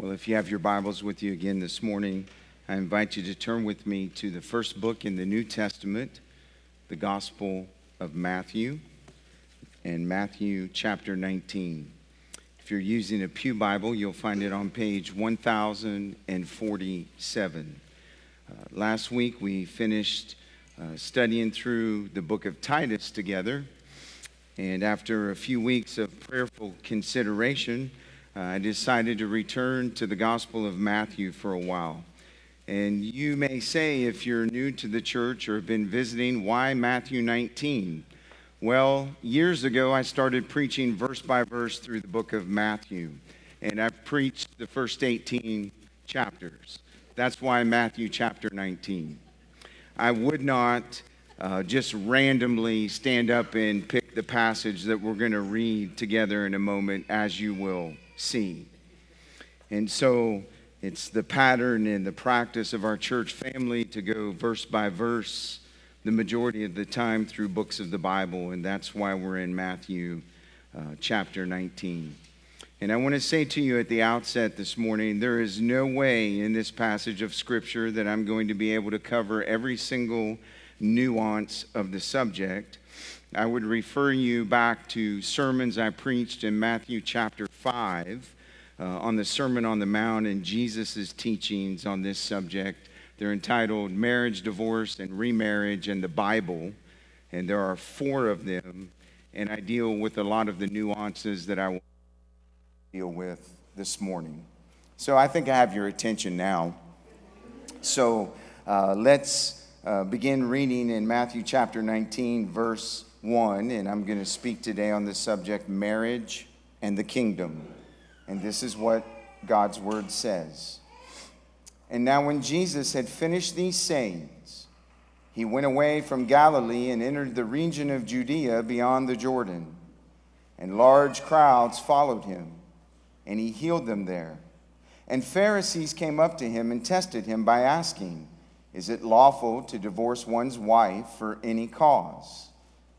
Well, if you have your Bibles with you again this morning, I invite you to turn with me to the first book in the New Testament, the Gospel of Matthew, and Matthew chapter 19. If you're using a Pew Bible, you'll find it on page 1047. Uh, last week we finished uh, studying through the book of Titus together, and after a few weeks of prayerful consideration, I decided to return to the Gospel of Matthew for a while. And you may say, if you're new to the church or have been visiting, why Matthew 19? Well, years ago, I started preaching verse by verse through the book of Matthew, and I've preached the first 18 chapters. That's why Matthew chapter 19. I would not uh, just randomly stand up and pick the passage that we're going to read together in a moment, as you will see. And so it's the pattern and the practice of our church family to go verse by verse the majority of the time through books of the Bible, and that's why we're in Matthew uh, chapter 19. And I want to say to you at the outset this morning there is no way in this passage of Scripture that I'm going to be able to cover every single nuance of the subject. I would refer you back to sermons I preached in Matthew chapter 5 uh, on the Sermon on the Mount and Jesus' teachings on this subject. They're entitled Marriage, Divorce, and Remarriage and the Bible. And there are four of them. And I deal with a lot of the nuances that I will deal with this morning. So I think I have your attention now. So uh, let's uh, begin reading in Matthew chapter 19, verse 1, and I'm going to speak today on the subject marriage and the kingdom. And this is what God's word says. And now, when Jesus had finished these sayings, he went away from Galilee and entered the region of Judea beyond the Jordan. And large crowds followed him, and he healed them there. And Pharisees came up to him and tested him by asking, Is it lawful to divorce one's wife for any cause?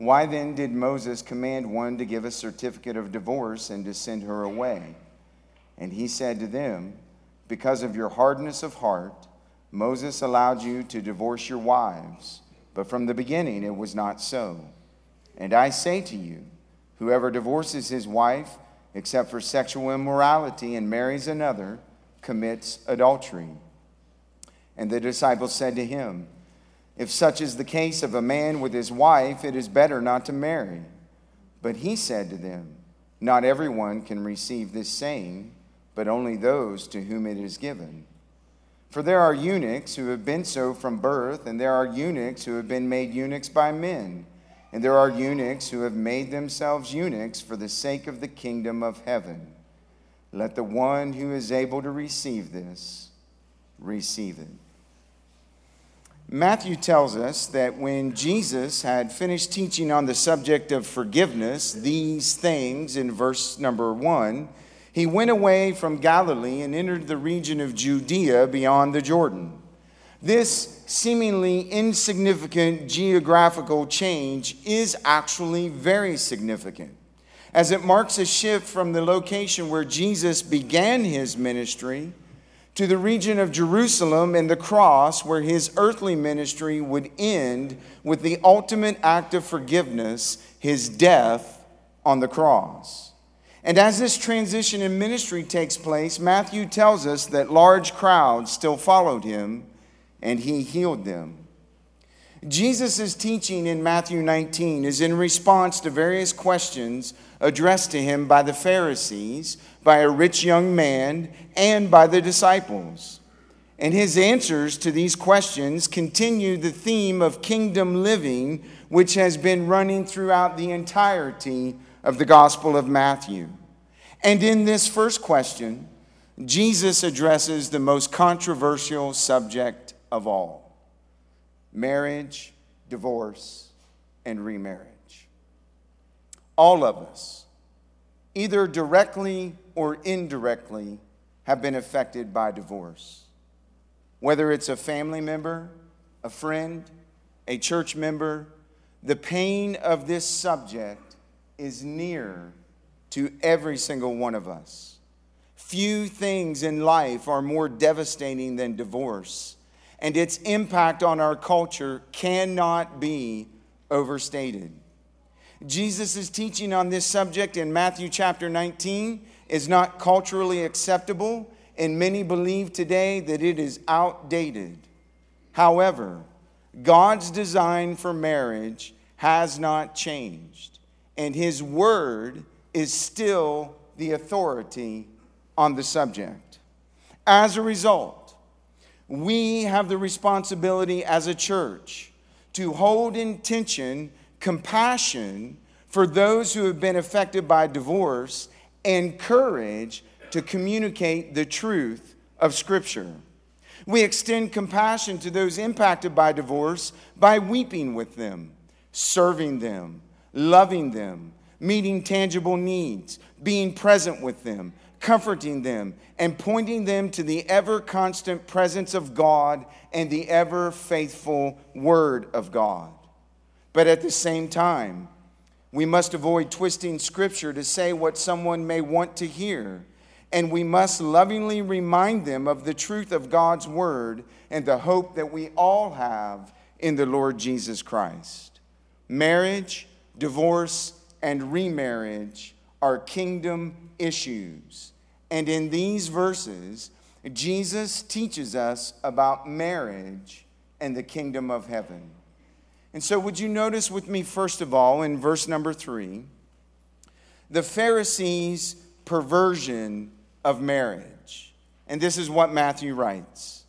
why then did Moses command one to give a certificate of divorce and to send her away? And he said to them, Because of your hardness of heart, Moses allowed you to divorce your wives, but from the beginning it was not so. And I say to you, whoever divorces his wife, except for sexual immorality, and marries another, commits adultery. And the disciples said to him, if such is the case of a man with his wife, it is better not to marry. But he said to them, Not everyone can receive this saying, but only those to whom it is given. For there are eunuchs who have been so from birth, and there are eunuchs who have been made eunuchs by men, and there are eunuchs who have made themselves eunuchs for the sake of the kingdom of heaven. Let the one who is able to receive this receive it. Matthew tells us that when Jesus had finished teaching on the subject of forgiveness, these things in verse number one, he went away from Galilee and entered the region of Judea beyond the Jordan. This seemingly insignificant geographical change is actually very significant, as it marks a shift from the location where Jesus began his ministry to the region of Jerusalem and the cross, where his earthly ministry would end with the ultimate act of forgiveness, his death on the cross. And as this transition in ministry takes place, Matthew tells us that large crowds still followed him and he healed them. Jesus' teaching in Matthew 19 is in response to various questions addressed to him by the Pharisees, by a rich young man, and by the disciples. And his answers to these questions continue the theme of kingdom living, which has been running throughout the entirety of the Gospel of Matthew. And in this first question, Jesus addresses the most controversial subject of all marriage, divorce, and remarriage. All of us, either directly or indirectly, have been affected by divorce. Whether it's a family member, a friend, a church member, the pain of this subject is near to every single one of us. Few things in life are more devastating than divorce, and its impact on our culture cannot be overstated. Jesus' teaching on this subject in Matthew chapter 19 is not culturally acceptable, and many believe today that it is outdated. However, God's design for marriage has not changed, and His Word is still the authority on the subject. As a result, we have the responsibility as a church to hold in tension compassion for those who have been affected by divorce and courage to communicate the truth of Scripture. We extend compassion to those impacted by divorce by weeping with them, serving them, loving them, meeting tangible needs, being present with them, comforting them, and pointing them to the ever constant presence of God and the ever faithful Word of God. But at the same time, we must avoid twisting Scripture to say what someone may want to hear. And we must lovingly remind them of the truth of God's Word and the hope that we all have in the Lord Jesus Christ. Marriage, divorce, and remarriage are kingdom issues. And in these verses, Jesus teaches us about marriage and the kingdom of heaven. And so, would you notice with me, first of all, in verse number three, the Pharisees' perversion of marriage. And this is what Matthew writes.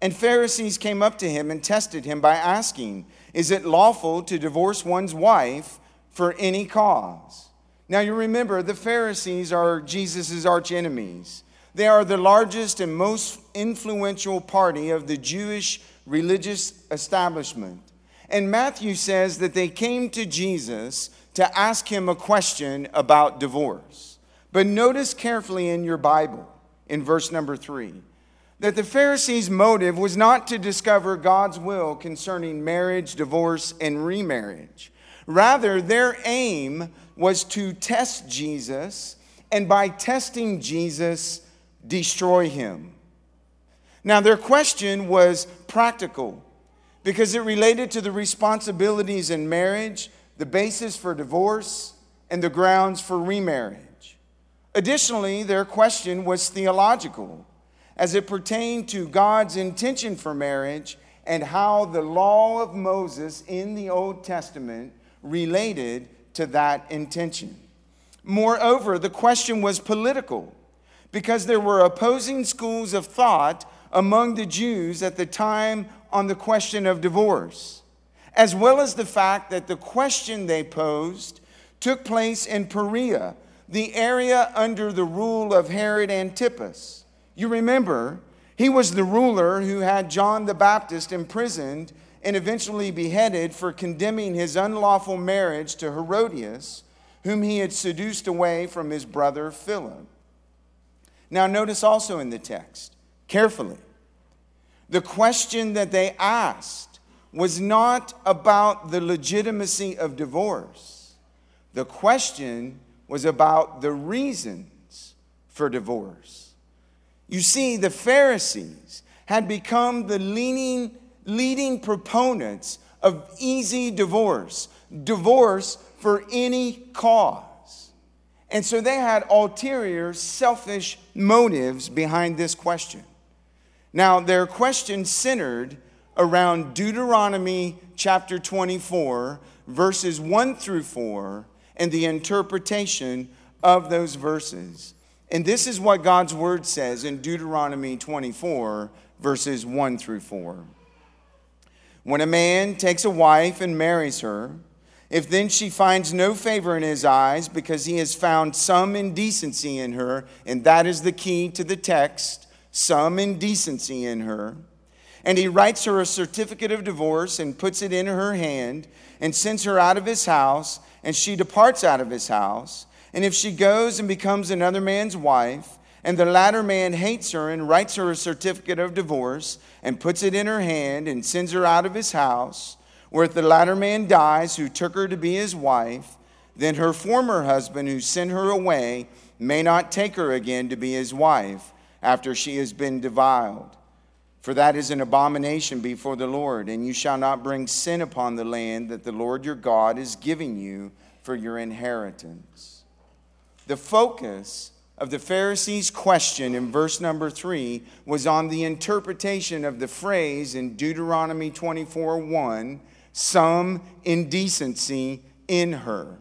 And Pharisees came up to him and tested him by asking, Is it lawful to divorce one's wife for any cause? Now, you remember, the Pharisees are Jesus' archenemies. They are the largest and most influential party of the Jewish religious establishment. And Matthew says that they came to Jesus to ask him a question about divorce. But notice carefully in your Bible, in verse number three, that the Pharisees' motive was not to discover God's will concerning marriage, divorce, and remarriage. Rather, their aim was to test Jesus, and by testing Jesus, destroy him. Now, their question was practical because it related to the responsibilities in marriage, the basis for divorce, and the grounds for remarriage. Additionally, their question was theological as it pertained to God's intention for marriage and how the law of Moses in the Old Testament related to that intention. Moreover, the question was political because there were opposing schools of thought among the Jews at the time on the question of divorce, as well as the fact that the question they posed took place in Perea, the area under the rule of Herod Antipas. You remember, he was the ruler who had John the Baptist imprisoned and eventually beheaded for condemning his unlawful marriage to Herodias, whom he had seduced away from his brother Philip. Now, notice also in the text, carefully, the question that they asked was not about the legitimacy of divorce. The question was about the reasons for divorce. You see, the Pharisees had become the leaning, leading proponents of easy divorce, divorce for any cause. And so they had ulterior, selfish motives behind this question. Now, their question centered around Deuteronomy chapter 24, verses 1 through 4, and the interpretation of those verses. And this is what God's word says in Deuteronomy 24, verses 1 through 4. When a man takes a wife and marries her, if then she finds no favor in his eyes because he has found some indecency in her, and that is the key to the text, some indecency in her, And he writes her a certificate of divorce and puts it in her hand and sends her out of his house, and she departs out of his house. And if she goes and becomes another man's wife, and the latter man hates her and writes her a certificate of divorce and puts it in her hand and sends her out of his house, or if the latter man dies who took her to be his wife, then her former husband who sent her away may not take her again to be his wife after she has been defiled. For that is an abomination before the Lord, and you shall not bring sin upon the land that the Lord your God is giving you for your inheritance. The focus of the Pharisees' question in verse number three was on the interpretation of the phrase in Deuteronomy 24 1 some indecency in her.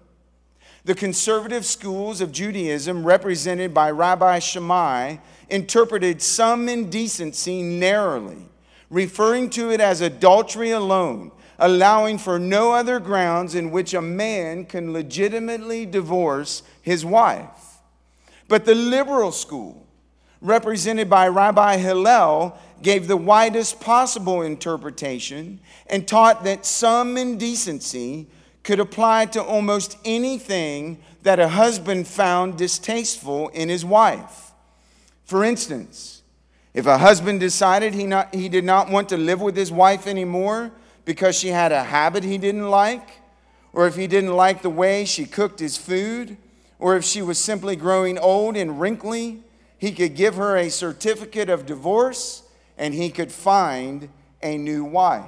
The conservative schools of Judaism, represented by Rabbi Shammai, interpreted some indecency narrowly, referring to it as adultery alone, allowing for no other grounds in which a man can legitimately divorce his wife. But the liberal school, represented by Rabbi Hillel, gave the widest possible interpretation and taught that some indecency could apply to almost anything that a husband found distasteful in his wife. For instance, if a husband decided he, not, he did not want to live with his wife anymore because she had a habit he didn't like, or if he didn't like the way she cooked his food, or if she was simply growing old and wrinkly, he could give her a certificate of divorce and he could find a new wife.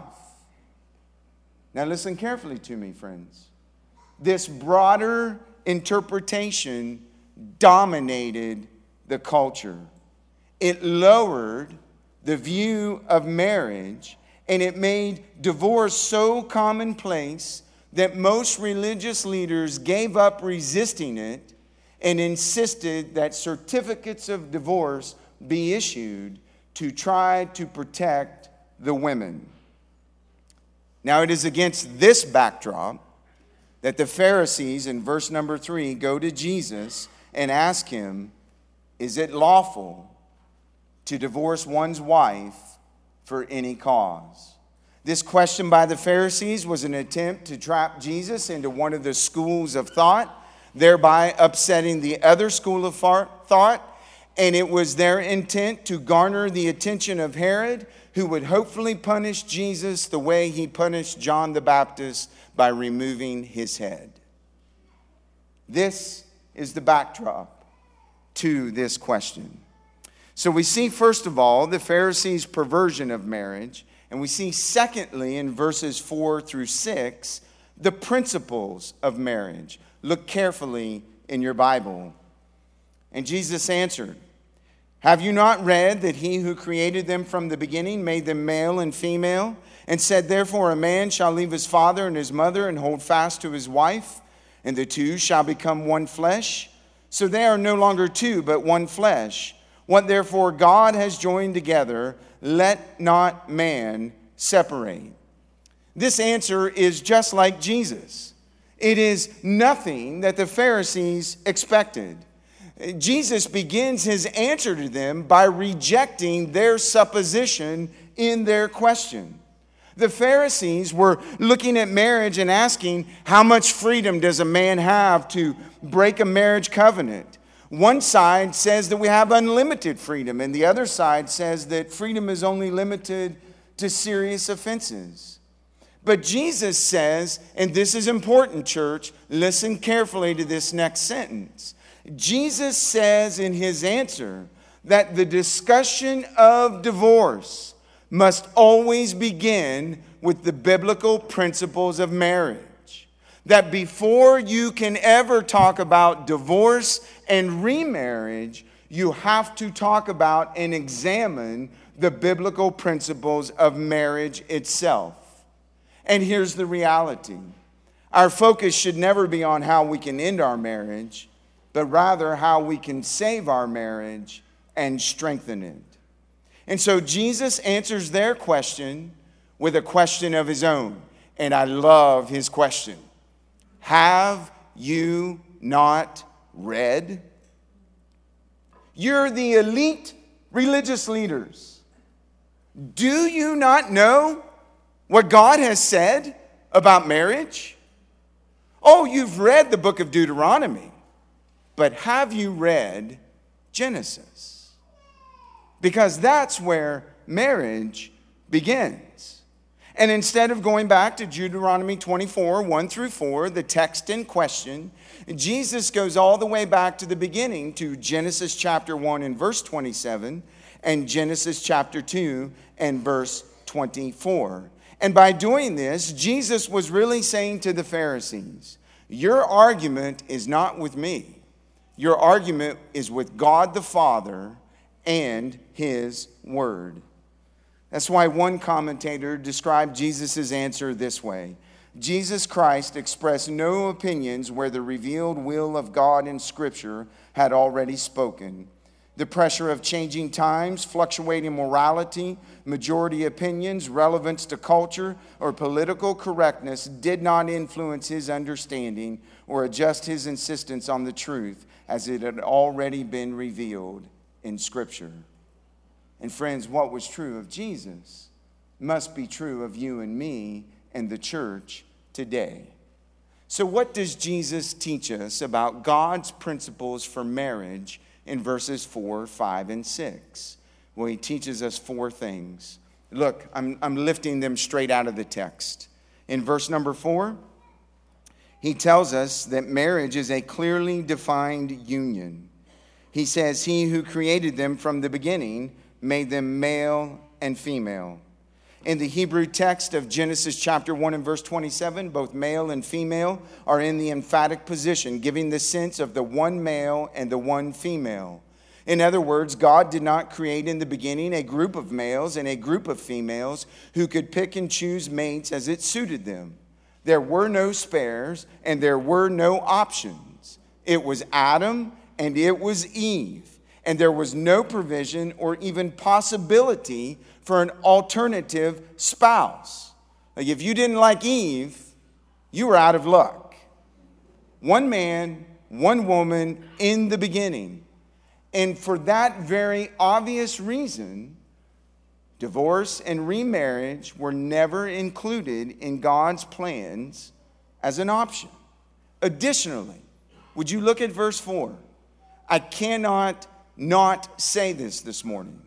Now, listen carefully to me, friends. This broader interpretation dominated the culture, it lowered the view of marriage, and it made divorce so commonplace that most religious leaders gave up resisting it and insisted that certificates of divorce be issued to try to protect the women. Now, it is against this backdrop that the Pharisees in verse number three go to Jesus and ask him, Is it lawful to divorce one's wife for any cause? This question by the Pharisees was an attempt to trap Jesus into one of the schools of thought, thereby upsetting the other school of thought and it was their intent to garner the attention of Herod, who would hopefully punish Jesus the way he punished John the Baptist by removing his head. This is the backdrop to this question. So we see, first of all, the Pharisees' perversion of marriage, and we see, secondly, in verses 4 through 6, the principles of marriage. Look carefully in your Bible. And Jesus answered, have you not read that he who created them from the beginning made them male and female, and said, Therefore, a man shall leave his father and his mother and hold fast to his wife, and the two shall become one flesh? So they are no longer two, but one flesh. What therefore God has joined together, let not man separate. This answer is just like Jesus. It is nothing that the Pharisees expected. Jesus begins his answer to them by rejecting their supposition in their question. The Pharisees were looking at marriage and asking, How much freedom does a man have to break a marriage covenant? One side says that we have unlimited freedom, and the other side says that freedom is only limited to serious offenses. But Jesus says, and this is important, church, listen carefully to this next sentence. Jesus says in his answer that the discussion of divorce must always begin with the biblical principles of marriage. That before you can ever talk about divorce and remarriage, you have to talk about and examine the biblical principles of marriage itself. And here's the reality our focus should never be on how we can end our marriage but rather how we can save our marriage and strengthen it. And so Jesus answers their question with a question of his own. And I love his question Have you not read? You're the elite religious leaders. Do you not know what God has said about marriage? Oh, you've read the book of Deuteronomy, but have you read Genesis? Because that's where marriage begins. And instead of going back to Deuteronomy 24, 1 through 4, the text in question, Jesus goes all the way back to the beginning to Genesis chapter 1 and verse 27 and Genesis chapter 2 and verse 24. And by doing this, Jesus was really saying to the Pharisees, Your argument is not with me. Your argument is with God the Father and His Word. That's why one commentator described Jesus' answer this way Jesus Christ expressed no opinions where the revealed will of God in Scripture had already spoken. The pressure of changing times, fluctuating morality, majority opinions, relevance to culture, or political correctness did not influence his understanding or adjust his insistence on the truth as it had already been revealed in Scripture. And friends, what was true of Jesus must be true of you and me and the church today. So, what does Jesus teach us about God's principles for marriage in verses 4, 5, and 6? Well, he teaches us four things. Look, I'm, I'm lifting them straight out of the text. In verse number 4, he tells us that marriage is a clearly defined union. He says, He who created them from the beginning made them male and female. In the Hebrew text of Genesis chapter 1 and verse 27, both male and female are in the emphatic position, giving the sense of the one male and the one female. In other words, God did not create in the beginning a group of males and a group of females who could pick and choose mates as it suited them. There were no spares and there were no options. It was Adam and it was Eve. And there was no provision or even possibility for an alternative spouse. Like if you didn't like Eve, you were out of luck. One man, one woman in the beginning. And for that very obvious reason, divorce and remarriage were never included in God's plans as an option. Additionally, would you look at verse 4? I cannot not say this this morning.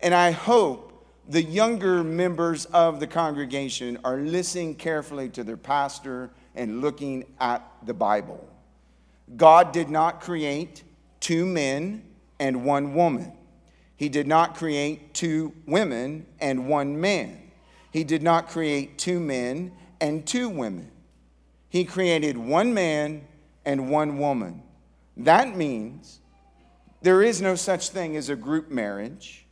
And I hope the younger members of the congregation are listening carefully to their pastor and looking at the Bible. God did not create two men and one woman. He did not create two women and one man. He did not create two men and two women. He created one man and one woman. That means there is no such thing as a group marriage.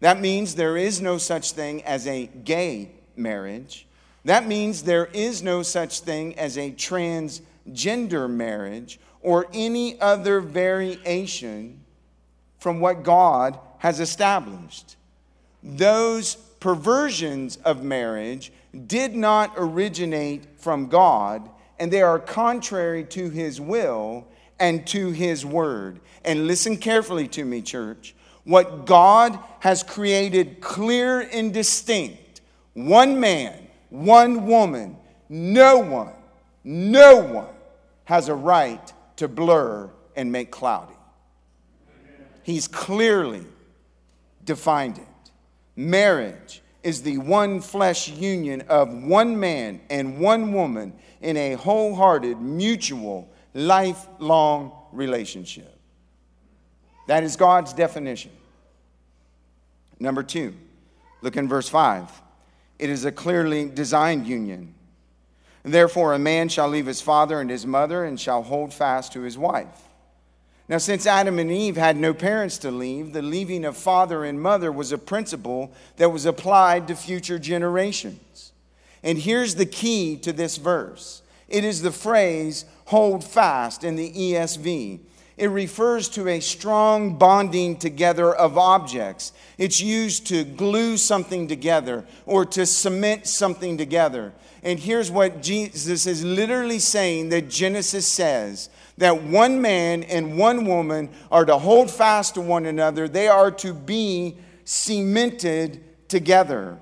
That means there is no such thing as a gay marriage. That means there is no such thing as a transgender marriage or any other variation from what God has established. Those perversions of marriage did not originate from God, and they are contrary to His will and to His word. And listen carefully to me, church what God has created clear and distinct one man, one woman, no one, no one has a right to blur and make cloudy. He's clearly defined it. Marriage is the one flesh union of one man and one woman in a wholehearted, mutual, lifelong relationship. That is God's definition. Number two, look in verse 5. It is a clearly designed union. Therefore, a man shall leave his father and his mother and shall hold fast to his wife. Now, since Adam and Eve had no parents to leave, the leaving of father and mother was a principle that was applied to future generations. And here's the key to this verse it is the phrase hold fast in the ESV. It refers to a strong bonding together of objects. It's used to glue something together or to cement something together. And here's what Jesus is literally saying that Genesis says that one man and one woman are to hold fast to one another, they are to be cemented together.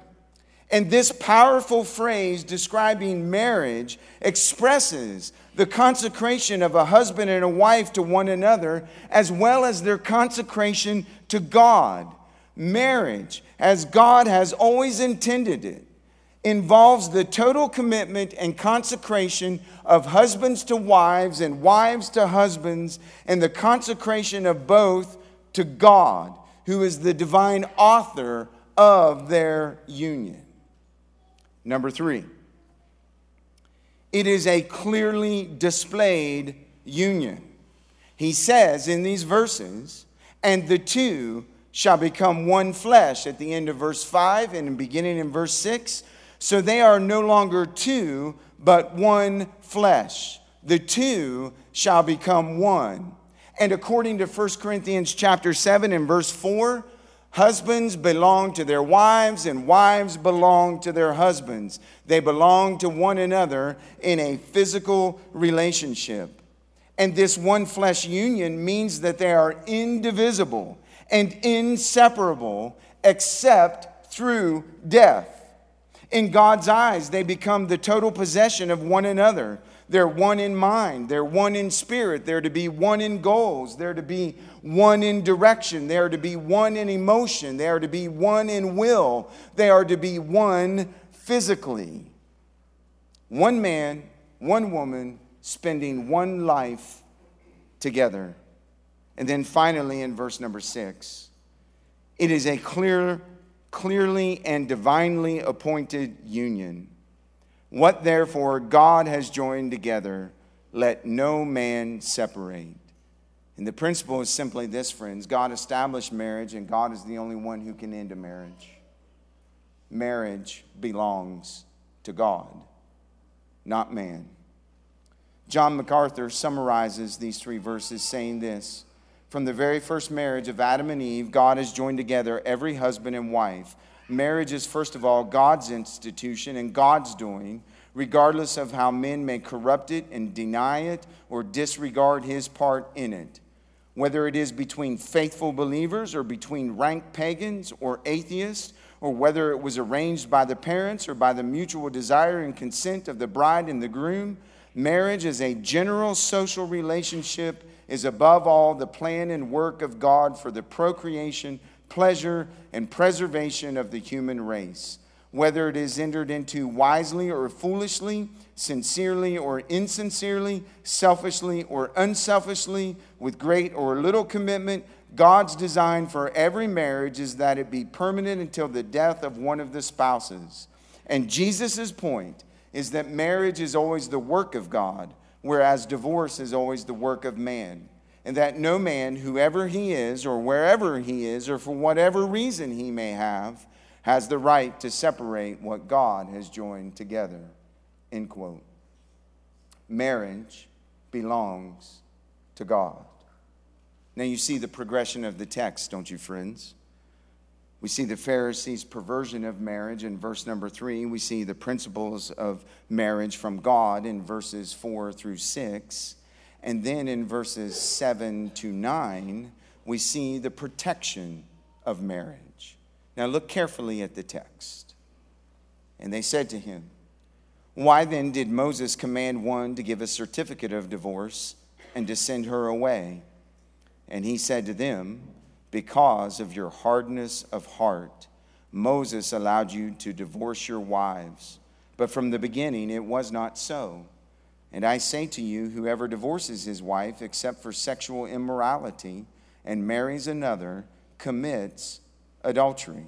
And this powerful phrase describing marriage expresses the consecration of a husband and a wife to one another, as well as their consecration to God. Marriage, as God has always intended it, involves the total commitment and consecration of husbands to wives and wives to husbands, and the consecration of both to God, who is the divine author of their union. Number three, it is a clearly displayed union. He says in these verses, and the two shall become one flesh at the end of verse 5 and beginning in verse 6. So they are no longer two, but one flesh. The two shall become one. And according to 1 Corinthians chapter 7 and verse 4, Husbands belong to their wives, and wives belong to their husbands. They belong to one another in a physical relationship. And this one flesh union means that they are indivisible and inseparable except through death. In God's eyes, they become the total possession of one another. They're one in mind, they're one in spirit, they're to be one in goals, they're to be one in direction, they are to be one in emotion, they are to be one in will, they are to be one physically. One man, one woman spending one life together. And then finally, in verse number six, it is a clear, clearly and divinely appointed union. What therefore God has joined together, let no man separate. And the principle is simply this, friends God established marriage, and God is the only one who can end a marriage. Marriage belongs to God, not man. John MacArthur summarizes these three verses saying this From the very first marriage of Adam and Eve, God has joined together every husband and wife Marriage is, first of all, God's institution and God's doing, regardless of how men may corrupt it and deny it or disregard his part in it. Whether it is between faithful believers or between rank pagans or atheists, or whether it was arranged by the parents or by the mutual desire and consent of the bride and the groom, marriage as a general social relationship is above all the plan and work of God for the procreation pleasure, and preservation of the human race. Whether it is entered into wisely or foolishly, sincerely or insincerely, selfishly or unselfishly, with great or little commitment, God's design for every marriage is that it be permanent until the death of one of the spouses. And Jesus' point is that marriage is always the work of God, whereas divorce is always the work of man and that no man, whoever he is, or wherever he is, or for whatever reason he may have, has the right to separate what God has joined together. End quote. Marriage belongs to God. Now you see the progression of the text, don't you, friends? We see the Pharisees' perversion of marriage in verse number three. We see the principles of marriage from God in verses four through six. And then in verses 7 to 9, we see the protection of marriage. Now look carefully at the text. And they said to him, Why then did Moses command one to give a certificate of divorce and to send her away? And he said to them, Because of your hardness of heart, Moses allowed you to divorce your wives. But from the beginning it was not so. And I say to you, whoever divorces his wife except for sexual immorality and marries another commits adultery.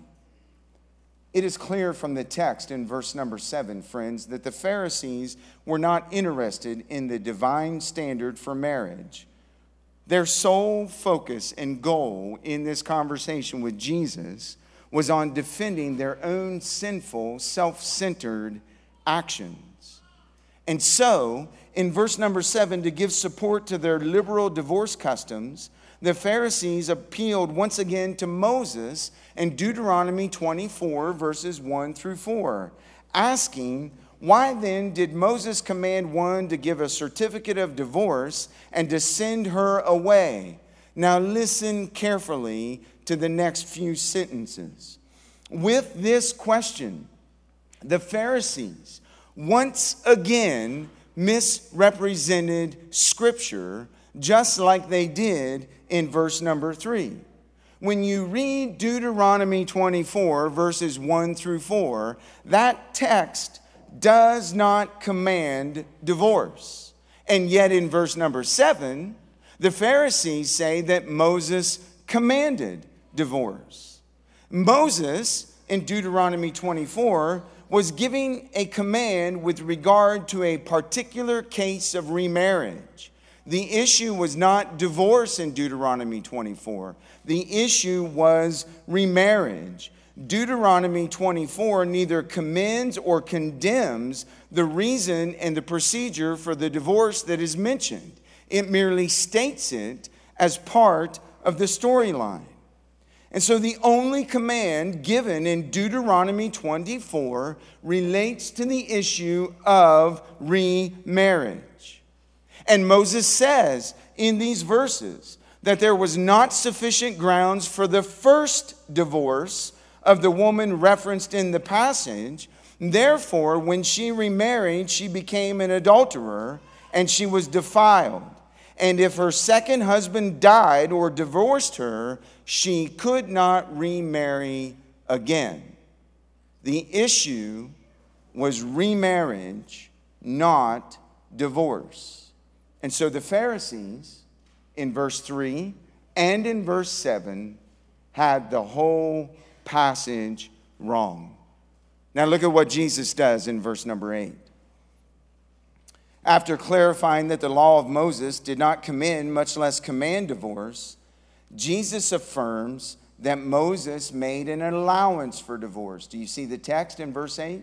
It is clear from the text in verse number seven, friends, that the Pharisees were not interested in the divine standard for marriage. Their sole focus and goal in this conversation with Jesus was on defending their own sinful, self centered actions. And so, in verse number seven, to give support to their liberal divorce customs, the Pharisees appealed once again to Moses in Deuteronomy 24, verses 1 through 4, asking, Why then did Moses command one to give a certificate of divorce and to send her away? Now, listen carefully to the next few sentences. With this question, the Pharisees once again misrepresented Scripture just like they did in verse number three. When you read Deuteronomy 24, verses 1 through 4, that text does not command divorce. And yet, in verse number 7, the Pharisees say that Moses commanded divorce. Moses, in Deuteronomy 24, was giving a command with regard to a particular case of remarriage. The issue was not divorce in Deuteronomy 24, the issue was remarriage. Deuteronomy 24 neither commends or condemns the reason and the procedure for the divorce that is mentioned. It merely states it as part of the storyline. And so the only command given in Deuteronomy 24 relates to the issue of remarriage. And Moses says in these verses that there was not sufficient grounds for the first divorce of the woman referenced in the passage. Therefore, when she remarried, she became an adulterer and she was defiled. And if her second husband died or divorced her, she could not remarry again. The issue was remarriage, not divorce. And so the Pharisees, in verse 3 and in verse 7, had the whole passage wrong. Now look at what Jesus does in verse number 8. After clarifying that the law of Moses did not commend, much less command divorce, Jesus affirms that Moses made an allowance for divorce. Do you see the text in verse 8?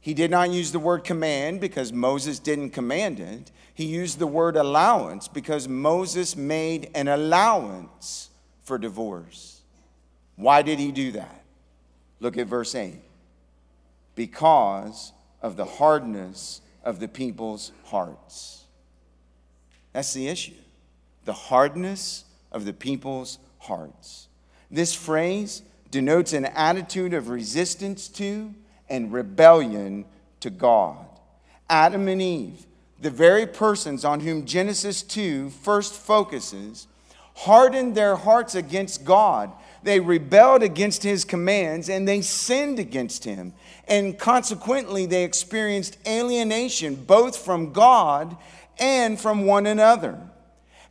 He did not use the word command because Moses didn't command it. He used the word allowance because Moses made an allowance for divorce. Why did he do that? Look at verse 8. Because of the hardness of the people's hearts. That's the issue. The hardness of the people's hearts. This phrase denotes an attitude of resistance to and rebellion to God. Adam and Eve, the very persons on whom Genesis 2 first focuses, hardened their hearts against God. They rebelled against his commands and they sinned against him. And consequently, they experienced alienation both from God and from one another.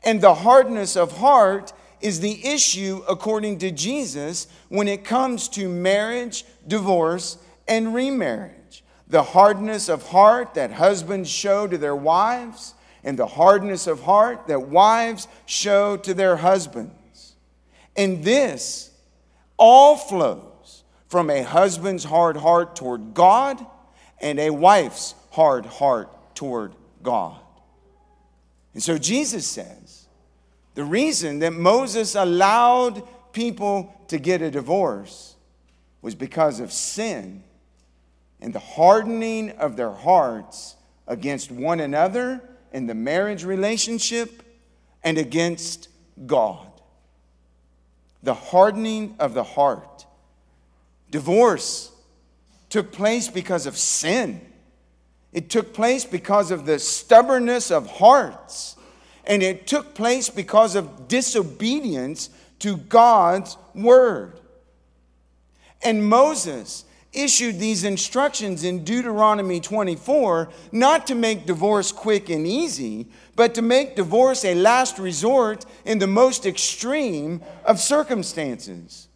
And the hardness of heart is the issue, according to Jesus, when it comes to marriage, divorce, and remarriage. The hardness of heart that husbands show to their wives, and the hardness of heart that wives show to their husbands. And this all flows from a husband's hard heart toward God and a wife's hard heart toward God. And so Jesus says the reason that Moses allowed people to get a divorce was because of sin and the hardening of their hearts against one another in the marriage relationship and against God. The hardening of the heart. Divorce took place because of sin. It took place because of the stubbornness of hearts. And it took place because of disobedience to God's word. And Moses issued these instructions in Deuteronomy 24 not to make divorce quick and easy, but to make divorce a last resort in the most extreme of circumstances.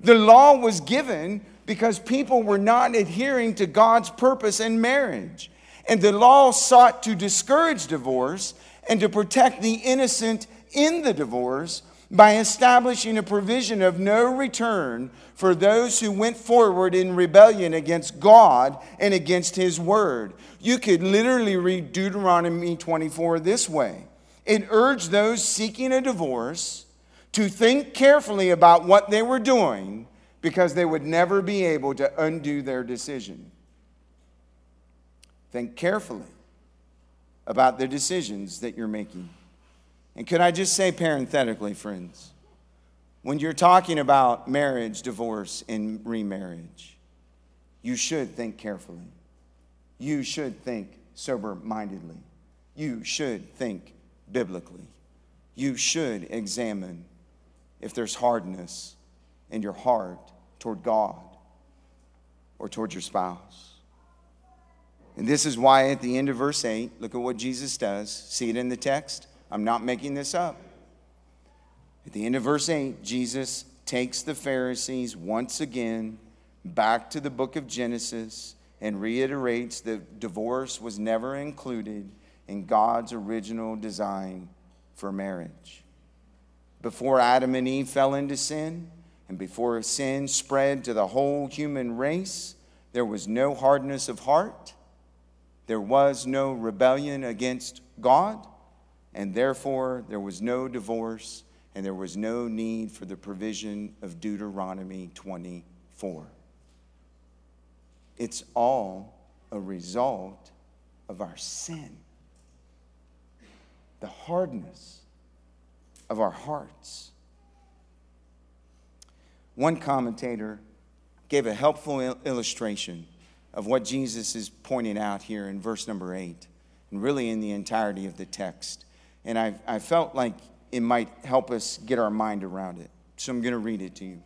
The law was given because people were not adhering to God's purpose in marriage. And the law sought to discourage divorce and to protect the innocent in the divorce by establishing a provision of no return for those who went forward in rebellion against God and against His word. You could literally read Deuteronomy 24 this way it urged those seeking a divorce to think carefully about what they were doing because they would never be able to undo their decision. Think carefully about the decisions that you're making. And could I just say parenthetically, friends, when you're talking about marriage, divorce, and remarriage, you should think carefully. You should think sober mindedly. You should think biblically. You should examine if there's hardness in your heart toward God or toward your spouse. And this is why at the end of verse 8, look at what Jesus does. See it in the text? I'm not making this up. At the end of verse 8, Jesus takes the Pharisees once again back to the book of Genesis and reiterates that divorce was never included in God's original design for marriage. Before Adam and Eve fell into sin, and before sin spread to the whole human race, there was no hardness of heart, there was no rebellion against God, and therefore there was no divorce, and there was no need for the provision of Deuteronomy 24. It's all a result of our sin, the hardness of our hearts. One commentator gave a helpful illustration of what Jesus is pointing out here in verse number eight, and really in the entirety of the text. And I, I felt like it might help us get our mind around it. So I'm going to read it to you.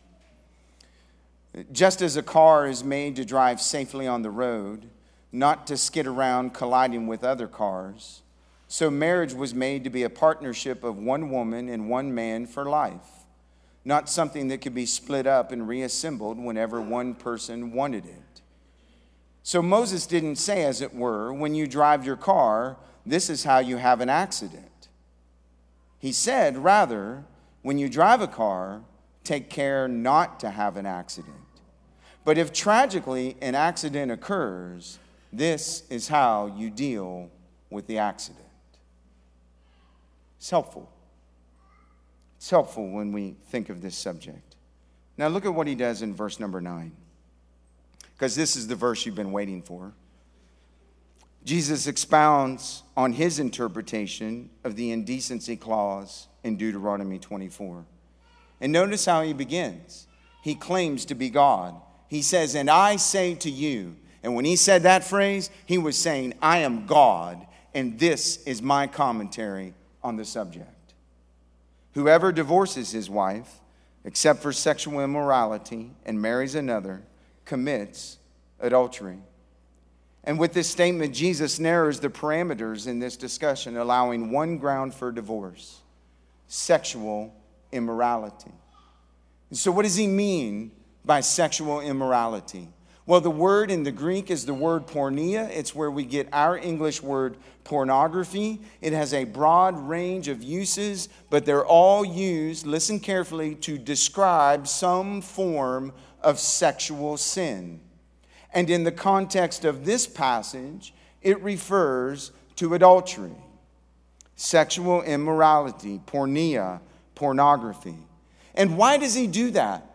Just as a car is made to drive safely on the road, not to skid around colliding with other cars, so marriage was made to be a partnership of one woman and one man for life, not something that could be split up and reassembled whenever one person wanted it. So Moses didn't say, as it were, when you drive your car, this is how you have an accident. He said, rather, when you drive a car, take care not to have an accident. But if tragically an accident occurs, this is how you deal with the accident. It's helpful. It's helpful when we think of this subject. Now, look at what he does in verse number nine, because this is the verse you've been waiting for. Jesus expounds on his interpretation of the indecency clause in Deuteronomy 24. And notice how he begins. He claims to be God. He says, And I say to you, and when he said that phrase, he was saying, I am God, and this is my commentary on the subject. Whoever divorces his wife, except for sexual immorality, and marries another, commits adultery. And with this statement, Jesus narrows the parameters in this discussion, allowing one ground for divorce sexual immorality. And so, what does he mean by sexual immorality? Well, the word in the Greek is the word porneia. It's where we get our English word pornography. It has a broad range of uses, but they're all used, listen carefully, to describe some form of sexual sin. And in the context of this passage, it refers to adultery, sexual immorality, porneia, pornography. And why does he do that?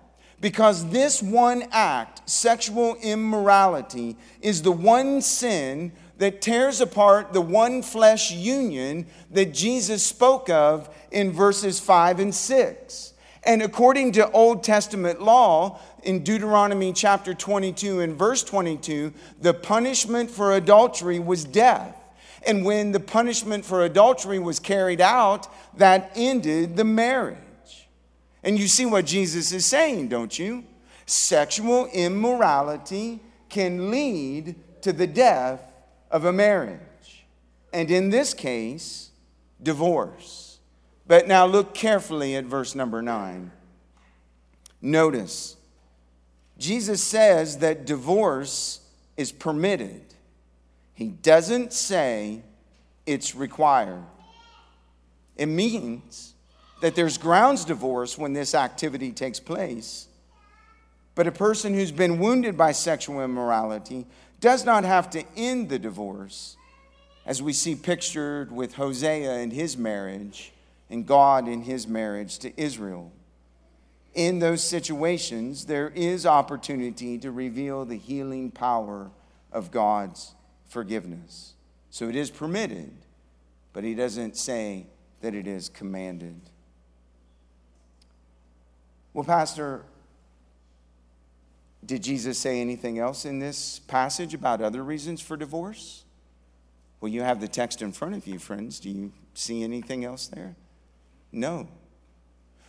Because this one act, sexual immorality, is the one sin that tears apart the one flesh union that Jesus spoke of in verses 5 and 6. And according to Old Testament law, in Deuteronomy chapter 22 and verse 22, the punishment for adultery was death. And when the punishment for adultery was carried out, that ended the marriage. And you see what Jesus is saying, don't you? Sexual immorality can lead to the death of a marriage. And in this case, divorce. But now look carefully at verse number nine. Notice, Jesus says that divorce is permitted, he doesn't say it's required. It means that there's grounds divorce when this activity takes place. But a person who's been wounded by sexual immorality does not have to end the divorce, as we see pictured with Hosea and his marriage and God in his marriage to Israel. In those situations, there is opportunity to reveal the healing power of God's forgiveness. So it is permitted, but he doesn't say that it is commanded. Well, Pastor, did Jesus say anything else in this passage about other reasons for divorce? Well, you have the text in front of you, friends. Do you see anything else there? No.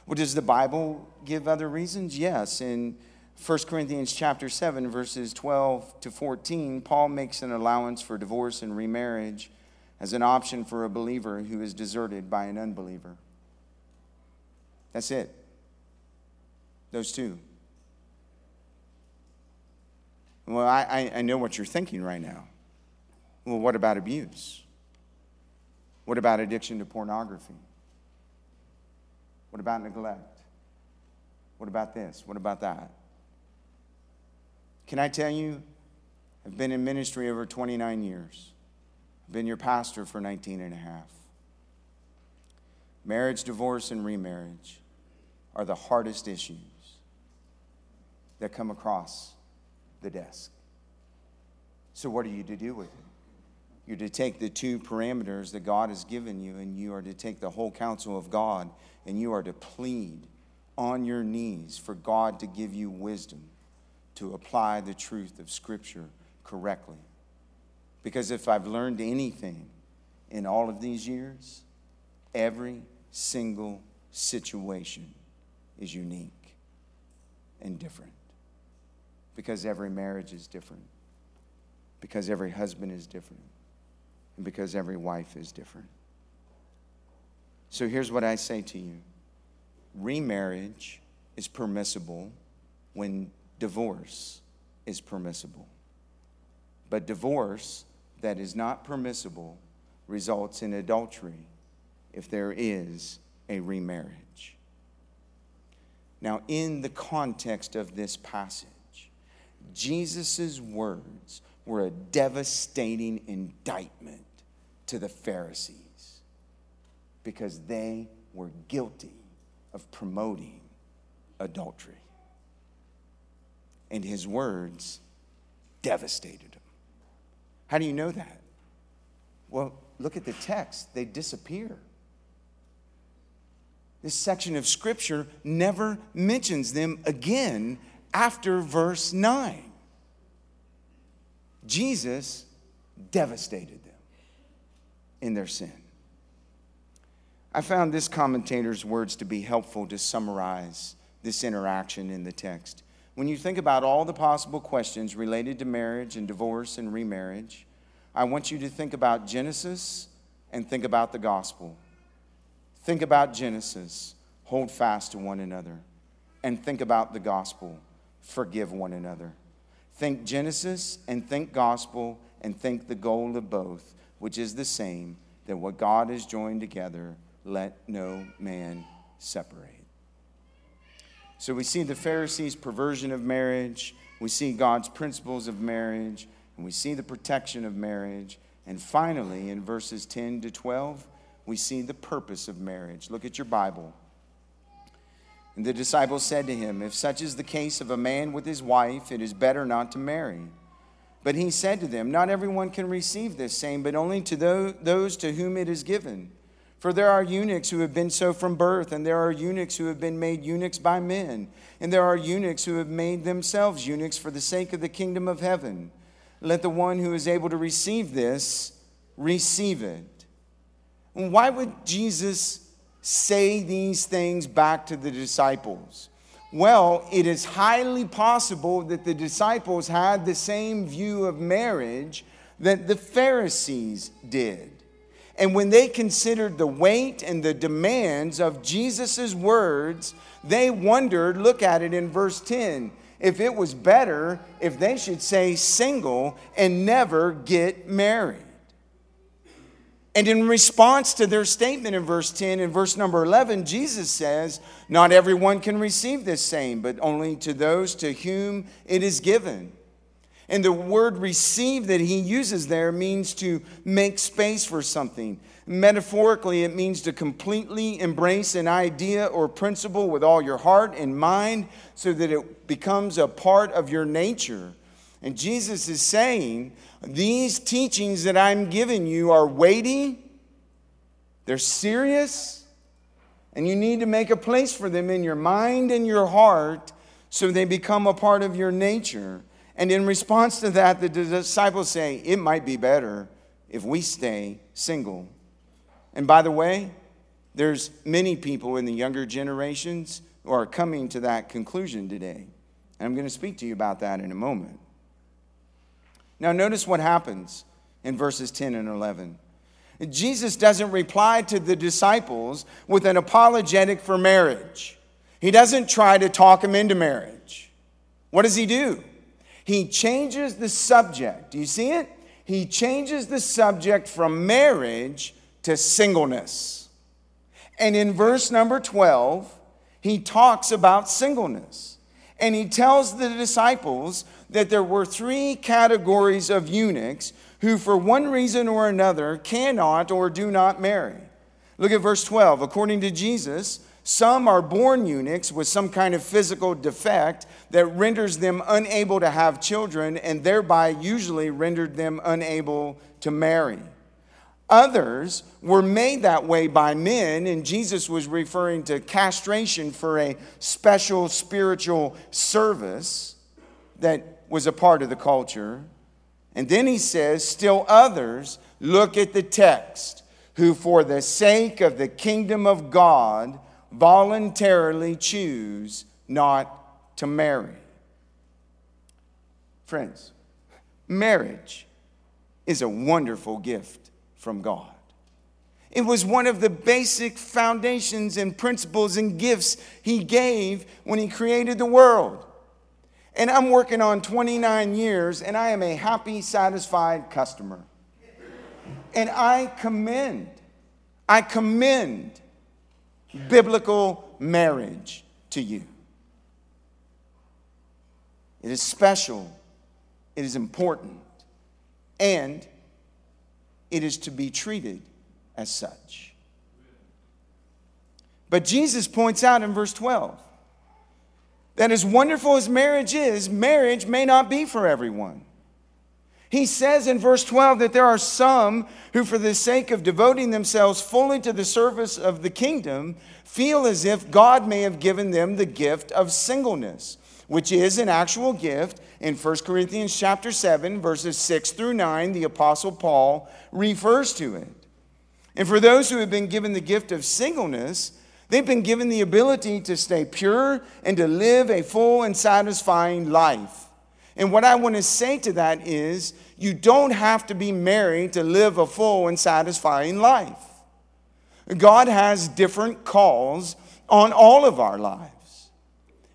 Well, does the Bible give other reasons? Yes. In 1 Corinthians chapter 7 verses 12 to 14, Paul makes an allowance for divorce and remarriage as an option for a believer who is deserted by an unbeliever. That's it. Those two. Well, I, I know what you're thinking right now. Well, what about abuse? What about addiction to pornography? What about neglect? What about this? What about that? Can I tell you, I've been in ministry over 29 years. I've been your pastor for 19 and a half. Marriage, divorce, and remarriage are the hardest issues that come across the desk. So, what are you to do with it? You're to take the two parameters that God has given you, and you are to take the whole counsel of God, and you are to plead on your knees for God to give you wisdom to apply the truth of Scripture correctly. Because if I've learned anything in all of these years, every single situation is unique and different. Because every marriage is different. Because every husband is different and because every wife is different. So here's what I say to you remarriage is permissible when divorce is permissible. But divorce that is not permissible results in adultery if there is a remarriage. Now, in the context of this passage, Jesus' words were a devastating indictment to the Pharisees because they were guilty of promoting adultery. And his words devastated them. How do you know that? Well, look at the text, they disappear. This section of scripture never mentions them again after verse 9. Jesus devastated in their sin. I found this commentator's words to be helpful to summarize this interaction in the text. When you think about all the possible questions related to marriage and divorce and remarriage, I want you to think about Genesis and think about the gospel. Think about Genesis, hold fast to one another, and think about the gospel, forgive one another. Think Genesis and think gospel and think the goal of both which is the same, that what God has joined together, let no man separate. So we see the Pharisees' perversion of marriage, we see God's principles of marriage, and we see the protection of marriage. And finally, in verses 10 to 12, we see the purpose of marriage. Look at your Bible. And the disciples said to him, If such is the case of a man with his wife, it is better not to marry. But he said to them, Not everyone can receive this same, but only to those to whom it is given. For there are eunuchs who have been so from birth, and there are eunuchs who have been made eunuchs by men, and there are eunuchs who have made themselves eunuchs for the sake of the kingdom of heaven. Let the one who is able to receive this receive it. why would Jesus say these things back to the disciples? Well, it is highly possible that the disciples had the same view of marriage that the Pharisees did. And when they considered the weight and the demands of Jesus' words, they wondered look at it in verse 10 if it was better if they should say single and never get married. And in response to their statement in verse 10 and verse number 11, Jesus says, Not everyone can receive this same, but only to those to whom it is given. And the word receive that he uses there means to make space for something. Metaphorically, it means to completely embrace an idea or principle with all your heart and mind so that it becomes a part of your nature. And Jesus is saying, These teachings that I'm giving you are weighty, They're serious, and you need to make a place for them in your mind and your heart so they become a part of your nature. And in response to that, the disciples say, It might be better if we stay single. And by the way, there's many people in the younger generations who are coming to that conclusion today. And I'm going to speak to you about that in a moment. Now, notice what happens in verses 10 and 11. Jesus doesn't reply to the disciples with an apologetic for marriage. He doesn't try to talk them into marriage. What does he do? He changes the subject. Do you see it? He changes the subject from marriage to singleness. And in verse number 12, he talks about singleness. And he tells the disciples that there were three categories of eunuchs who, for one reason or another, cannot or do not marry. Look at verse 12. According to Jesus, some are born eunuchs with some kind of physical defect that renders them unable to have children and thereby usually rendered them unable to marry. Others were made that way by men, and Jesus was referring to castration for a special spiritual service that was a part of the culture. And then he says, Still others, look at the text, who for the sake of the kingdom of God voluntarily choose not to marry. Friends, marriage is a wonderful gift from God. It was one of the basic foundations and principles and gifts He gave when He created the world. And I'm working on 29 years, and I am a happy, satisfied customer. And I commend, I commend biblical marriage to you. It is special, it is important, and it is to be treated as such. But Jesus points out in verse 12 that as wonderful as marriage is, marriage may not be for everyone. He says in verse 12 that there are some who, for the sake of devoting themselves fully to the service of the kingdom, feel as if God may have given them the gift of singleness, which is an actual gift. In 1 Corinthians chapter 7, verses 6 through 9, the Apostle Paul refers to it. And for those who have been given the gift of singleness, they've been given the ability to stay pure and to live a full and satisfying life. And what I want to say to that is you don't have to be married to live a full and satisfying life. God has different calls on all of our lives.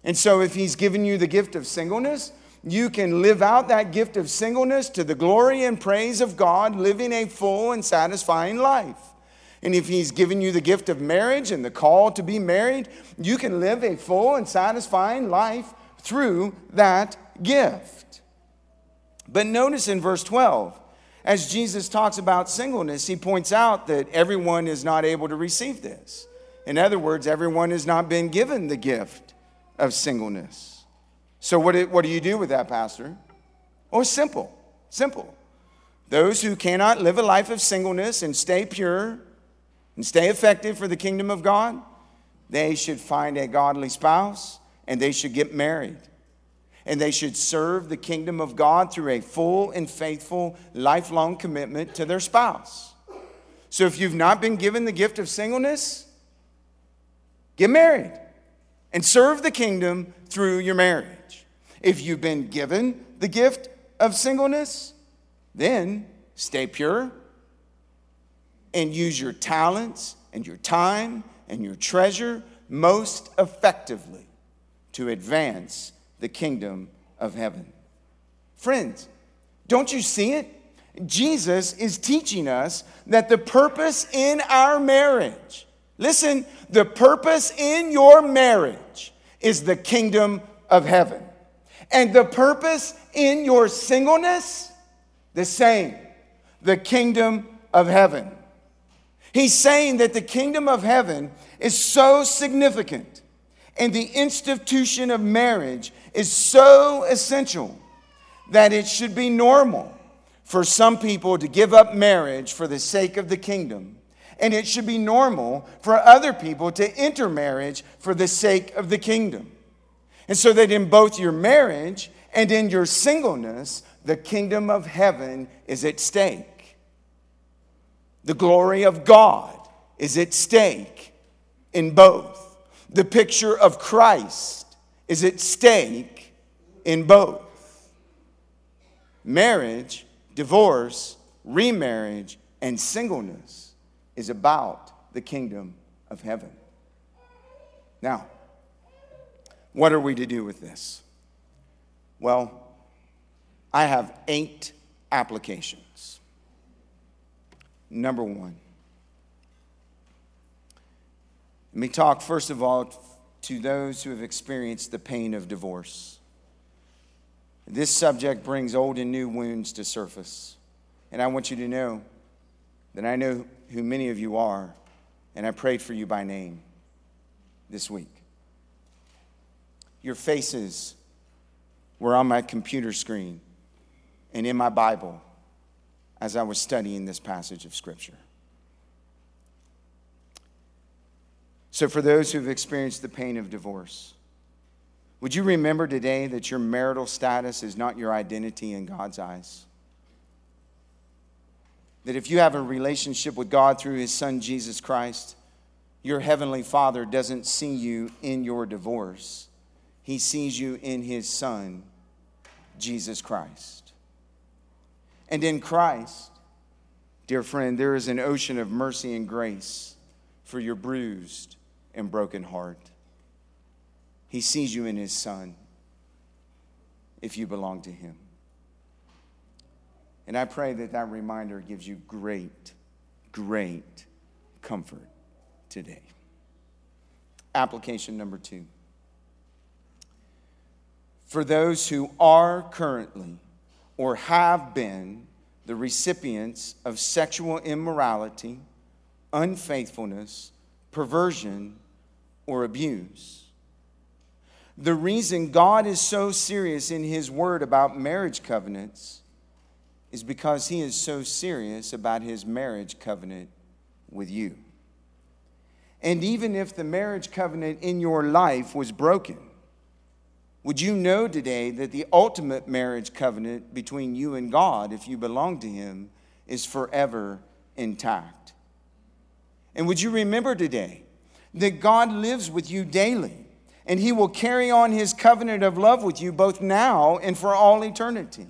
And so if He's given you the gift of singleness, you can live out that gift of singleness to the glory and praise of God, living a full and satisfying life. And if He's given you the gift of marriage and the call to be married, you can live a full and satisfying life through that gift. But notice in verse 12, as Jesus talks about singleness, he points out that everyone is not able to receive this. In other words, everyone has not been given the gift of singleness. So, what do, what do you do with that, Pastor? Oh, simple. Simple. Those who cannot live a life of singleness and stay pure and stay effective for the kingdom of God, they should find a godly spouse and they should get married and they should serve the kingdom of God through a full and faithful lifelong commitment to their spouse. So if you've not been given the gift of singleness, get married and serve the kingdom through your marriage. If you've been given the gift of singleness, then stay pure and use your talents and your time and your treasure most effectively to advance the kingdom of heaven. Friends, don't you see it? Jesus is teaching us that the purpose in our marriage, listen, the purpose in your marriage is the kingdom of heaven. And the purpose in your singleness, the same, the kingdom of heaven. He's saying that the kingdom of heaven is so significant and the institution of marriage is so essential that it should be normal for some people to give up marriage for the sake of the kingdom And it should be normal for other people to enter marriage for the sake of the kingdom. And so that in both your marriage and in your singleness, the kingdom of heaven is at stake. The glory of God is at stake in both. The picture of Christ is at stake in both. Marriage, divorce, remarriage, and singleness is about the kingdom of heaven. Now, what are we to do with this? Well, I have eight applications. Number one, let me talk first of all to those who have experienced the pain of divorce. This subject brings old and new wounds to surface. And I want you to know that I know who many of you are, and I prayed for you by name this week. Your faces were on my computer screen and in my Bible as I was studying this passage of Scripture. So, for those who've experienced the pain of divorce, would you remember today that your marital status is not your identity in God's eyes? That if you have a relationship with God through His Son Jesus Christ, your Heavenly Father doesn't see you in your divorce, He sees you in His Son, Jesus Christ. And in Christ, dear friend, there is an ocean of mercy and grace for your bruised and broken heart. He sees you in His Son if you belong to Him. And I pray that that reminder gives you great, great comfort today. Application number two. For those who are currently or have been the recipients of sexual immorality, unfaithfulness, perversion, or abuse. The reason God is so serious in His word about marriage covenants is because He is so serious about His marriage covenant with you. And even if the marriage covenant in your life was broken, would you know today that the ultimate marriage covenant between you and God, if you belong to Him, is forever intact? And would you remember today that God lives with you daily and He will carry on His covenant of love with you both now and for all eternity?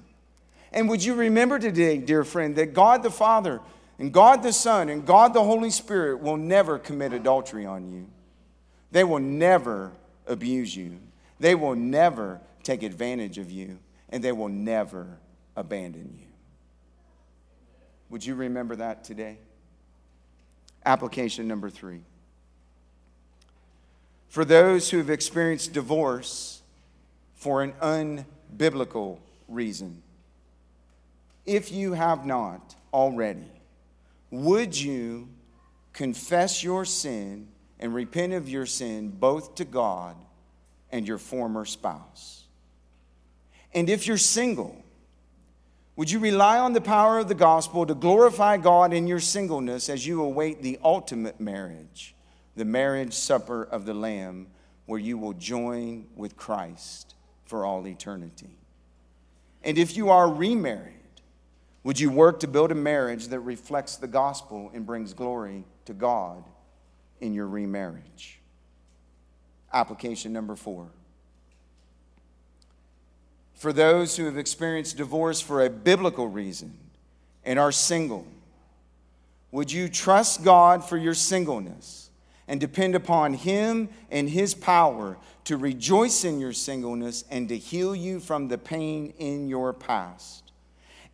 And would you remember today, dear friend, that God the Father and God the Son and God the Holy Spirit will never commit adultery on you. They will never abuse you. They will never take advantage of you. And they will never abandon you. Would you remember that today? Application number three. For those who have experienced divorce for an unbiblical reason, if you have not already, would you confess your sin and repent of your sin both to God and your former spouse? And if you're single, would you rely on the power of the gospel to glorify God in your singleness as you await the ultimate marriage, the marriage supper of the Lamb, where you will join with Christ for all eternity? And if you are remarried, would you work to build a marriage that reflects the gospel and brings glory to God in your remarriage? Application number four. For those who have experienced divorce for a biblical reason and are single, would you trust God for your singleness and depend upon Him and His power to rejoice in your singleness and to heal you from the pain in your past?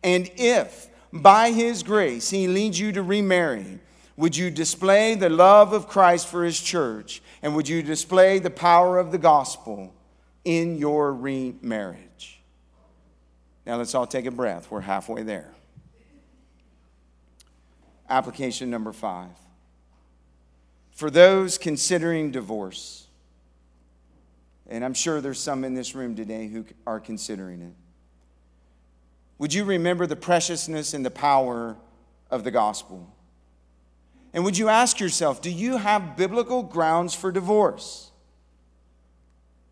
And if by his grace he leads you to remarry, would you display the love of Christ for his church? And would you display the power of the gospel in your remarriage? Now let's all take a breath. We're halfway there. Application number five. For those considering divorce, and I'm sure there's some in this room today who are considering it. Would you remember the preciousness and the power of the gospel? And would you ask yourself, do you have biblical grounds for divorce?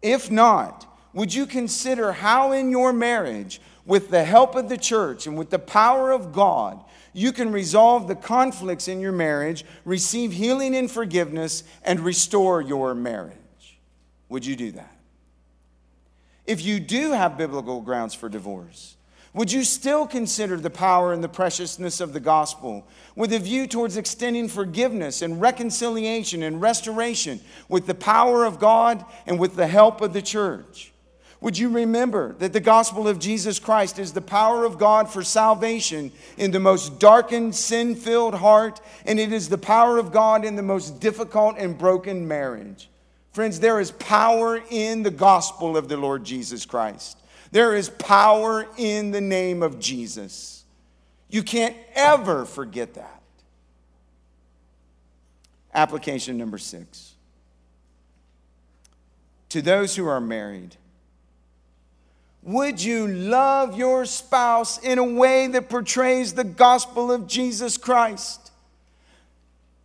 If not, would you consider how in your marriage, with the help of the church and with the power of God, you can resolve the conflicts in your marriage, receive healing and forgiveness, and restore your marriage? Would you do that? If you do have biblical grounds for divorce, would you still consider the power and the preciousness of the gospel with a view towards extending forgiveness and reconciliation and restoration with the power of God and with the help of the church? Would you remember that the gospel of Jesus Christ is the power of God for salvation in the most darkened, sin filled heart, and it is the power of God in the most difficult and broken marriage? Friends, there is power in the gospel of the Lord Jesus Christ. There is power in the name of Jesus. You can't ever forget that. Application number six. To those who are married, would you love your spouse in a way that portrays the gospel of Jesus Christ?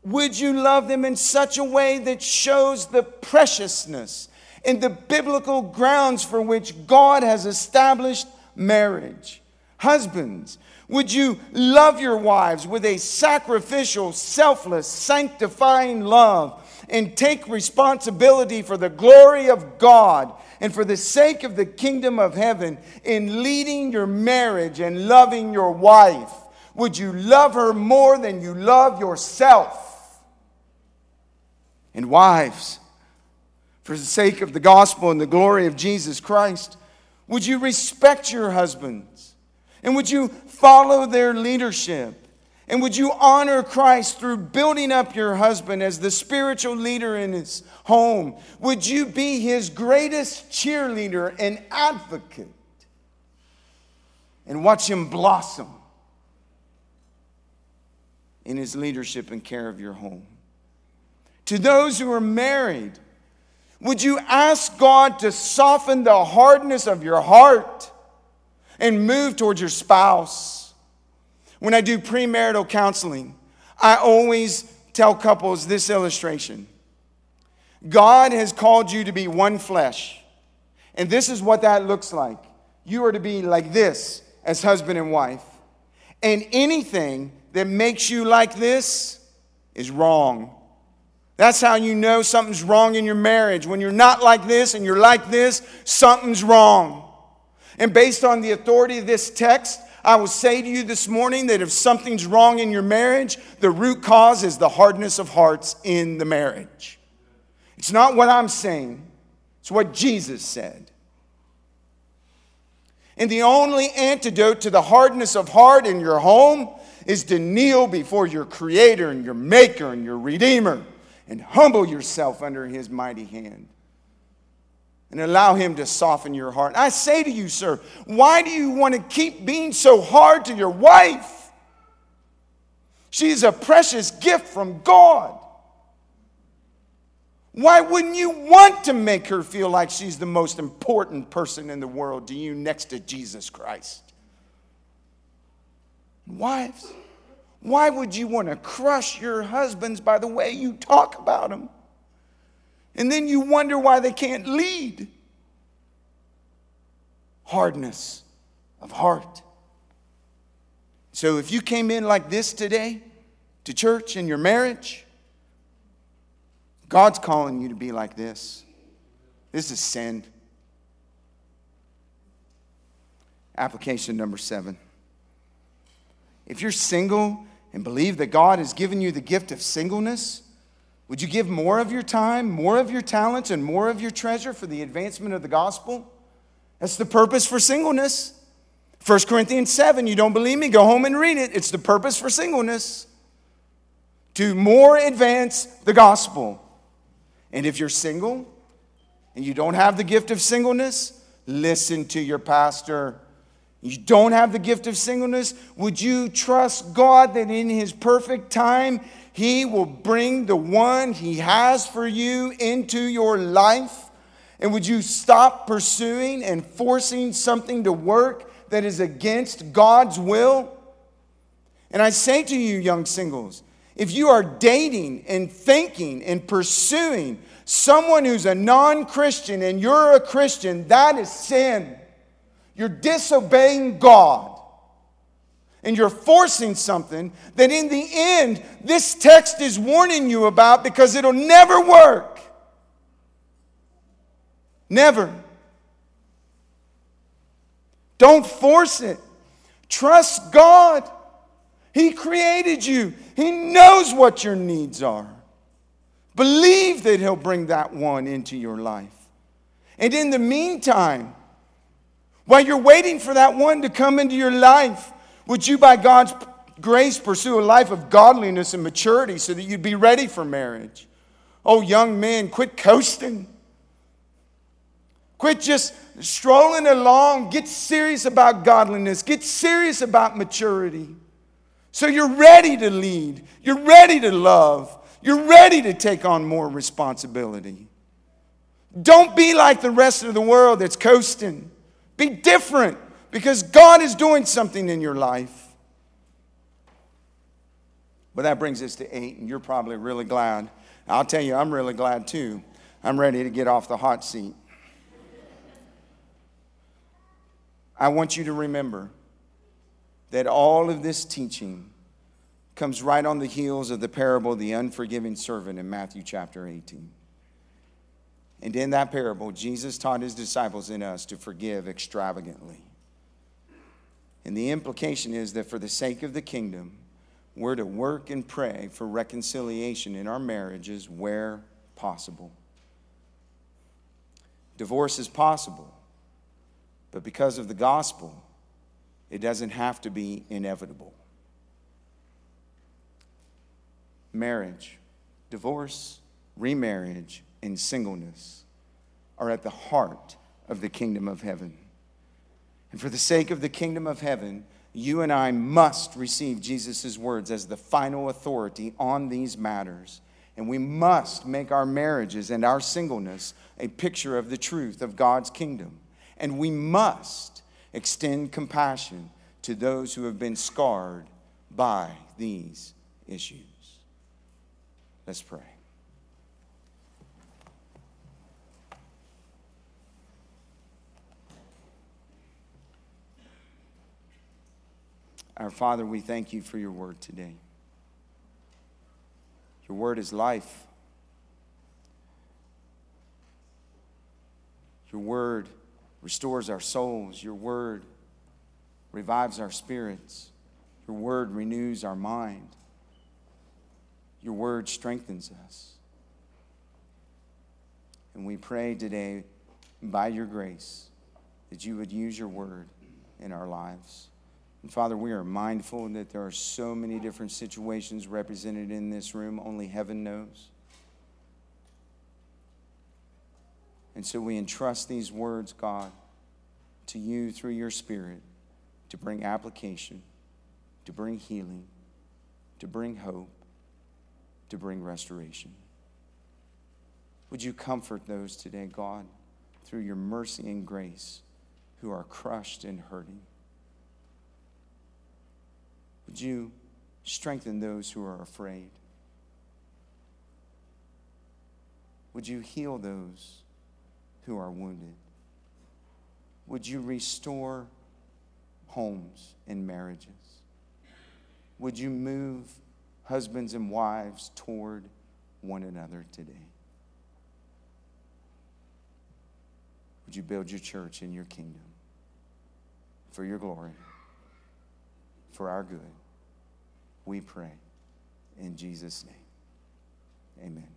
Would you love them in such a way that shows the preciousness in the biblical grounds for which God has established marriage. Husbands, would you love your wives with a sacrificial, selfless, sanctifying love and take responsibility for the glory of God and for the sake of the kingdom of heaven in leading your marriage and loving your wife? Would you love her more than you love yourself? And wives, for the sake of the gospel and the glory of Jesus Christ? Would you respect your husbands? And would you follow their leadership? And would you honor Christ through building up your husband as the spiritual leader in his home? Would you be his greatest cheerleader and advocate? And watch him blossom in his leadership and care of your home. To those who are married, would you ask God to soften the hardness of your heart and move towards your spouse? When I do premarital counseling, I always tell couples this illustration God has called you to be one flesh. And this is what that looks like. You are to be like this as husband and wife. And anything that makes you like this is wrong. That's how you know something's wrong in your marriage. When you're not like this and you're like this, something's wrong. And based on the authority of this text, I will say to you this morning that if something's wrong in your marriage, the root cause is the hardness of hearts in the marriage. It's not what I'm saying, it's what Jesus said. And the only antidote to the hardness of heart in your home is to kneel before your Creator and your Maker and your Redeemer and humble yourself under his mighty hand and allow him to soften your heart. I say to you, sir, why do you want to keep being so hard to your wife? She's a precious gift from God. Why wouldn't you want to make her feel like she's the most important person in the world to you next to Jesus Christ? Wives, why would you want to crush your husbands by the way you talk about them? And then you wonder why they can't lead. Hardness of heart. So if you came in like this today to church in your marriage, God's calling you to be like this. This is sin. Application number seven. If you're single and believe that God has given you the gift of singleness, would you give more of your time, more of your talents, and more of your treasure for the advancement of the gospel? That's the purpose for singleness. 1 Corinthians 7, you don't believe me? Go home and read it. It's the purpose for singleness to more advance the gospel. And if you're single and you don't have the gift of singleness, listen to your pastor you don't have the gift of singleness, would you trust God that in His perfect time, He will bring the one He has for you into your life? And would you stop pursuing and forcing something to work that is against God's will? And I say to you, young singles, If you are dating and thinking and pursuing someone who's a non Christian and you're a Christian, that is sin. You're disobeying God. And you're forcing something that in the end, this text is warning you about because it'll never work. Never. Don't force it. Trust God. He created you, He knows what your needs are. Believe that He'll bring that one into your life. And in the meantime, while you're waiting for that one to come into your life, would you, by God's grace, pursue a life of godliness and maturity so that you'd be ready for marriage? Oh, young men, quit coasting. Quit just strolling along. Get serious about godliness. Get serious about maturity. So you're ready to lead. You're ready to love. You're ready to take on more responsibility. Don't be like the rest of the world that's coasting. Be different because God is doing something in your life. But that brings us to eight, and you're probably really glad. I'll tell you, I'm really glad too. I'm ready to get off the hot seat. I want you to remember that all of this teaching comes right on the heels of the parable of the unforgiving servant in Matthew chapter 18. And in that parable, Jesus taught his disciples and us to forgive extravagantly. And the implication is that for the sake of the kingdom, we're to work and pray for reconciliation in our marriages where possible. Divorce is possible but because of the gospel, it doesn't have to be inevitable. Marriage, divorce, remarriage, and singleness are at the heart of the kingdom of heaven. And for the sake of the kingdom of heaven, you and I must receive Jesus' words as the final authority on these matters. And we must make our marriages and our singleness a picture of the truth of God's kingdom. And we must extend compassion to those who have been scarred by these issues. Let's pray. Our Father, we thank you for your word today. Your word is life. Your word restores our souls. Your word revives our spirits. Your word renews our mind. Your word strengthens us. And we pray today, by your grace, that you would use your word in our lives. And Father, we are mindful that there are so many different situations represented in this room, only heaven knows. And so we entrust these words, God, to you through your Spirit to bring application, to bring healing, to bring hope, to bring restoration. Would you comfort those today, God, through your mercy and grace who are crushed and hurting? Would you strengthen those who are afraid? Would you heal those who are wounded. Would you restore homes and marriages? Would you move husbands and wives toward one another today? Would you build your church in your kingdom for your glory, for our good? We pray in Jesus' name. Amen.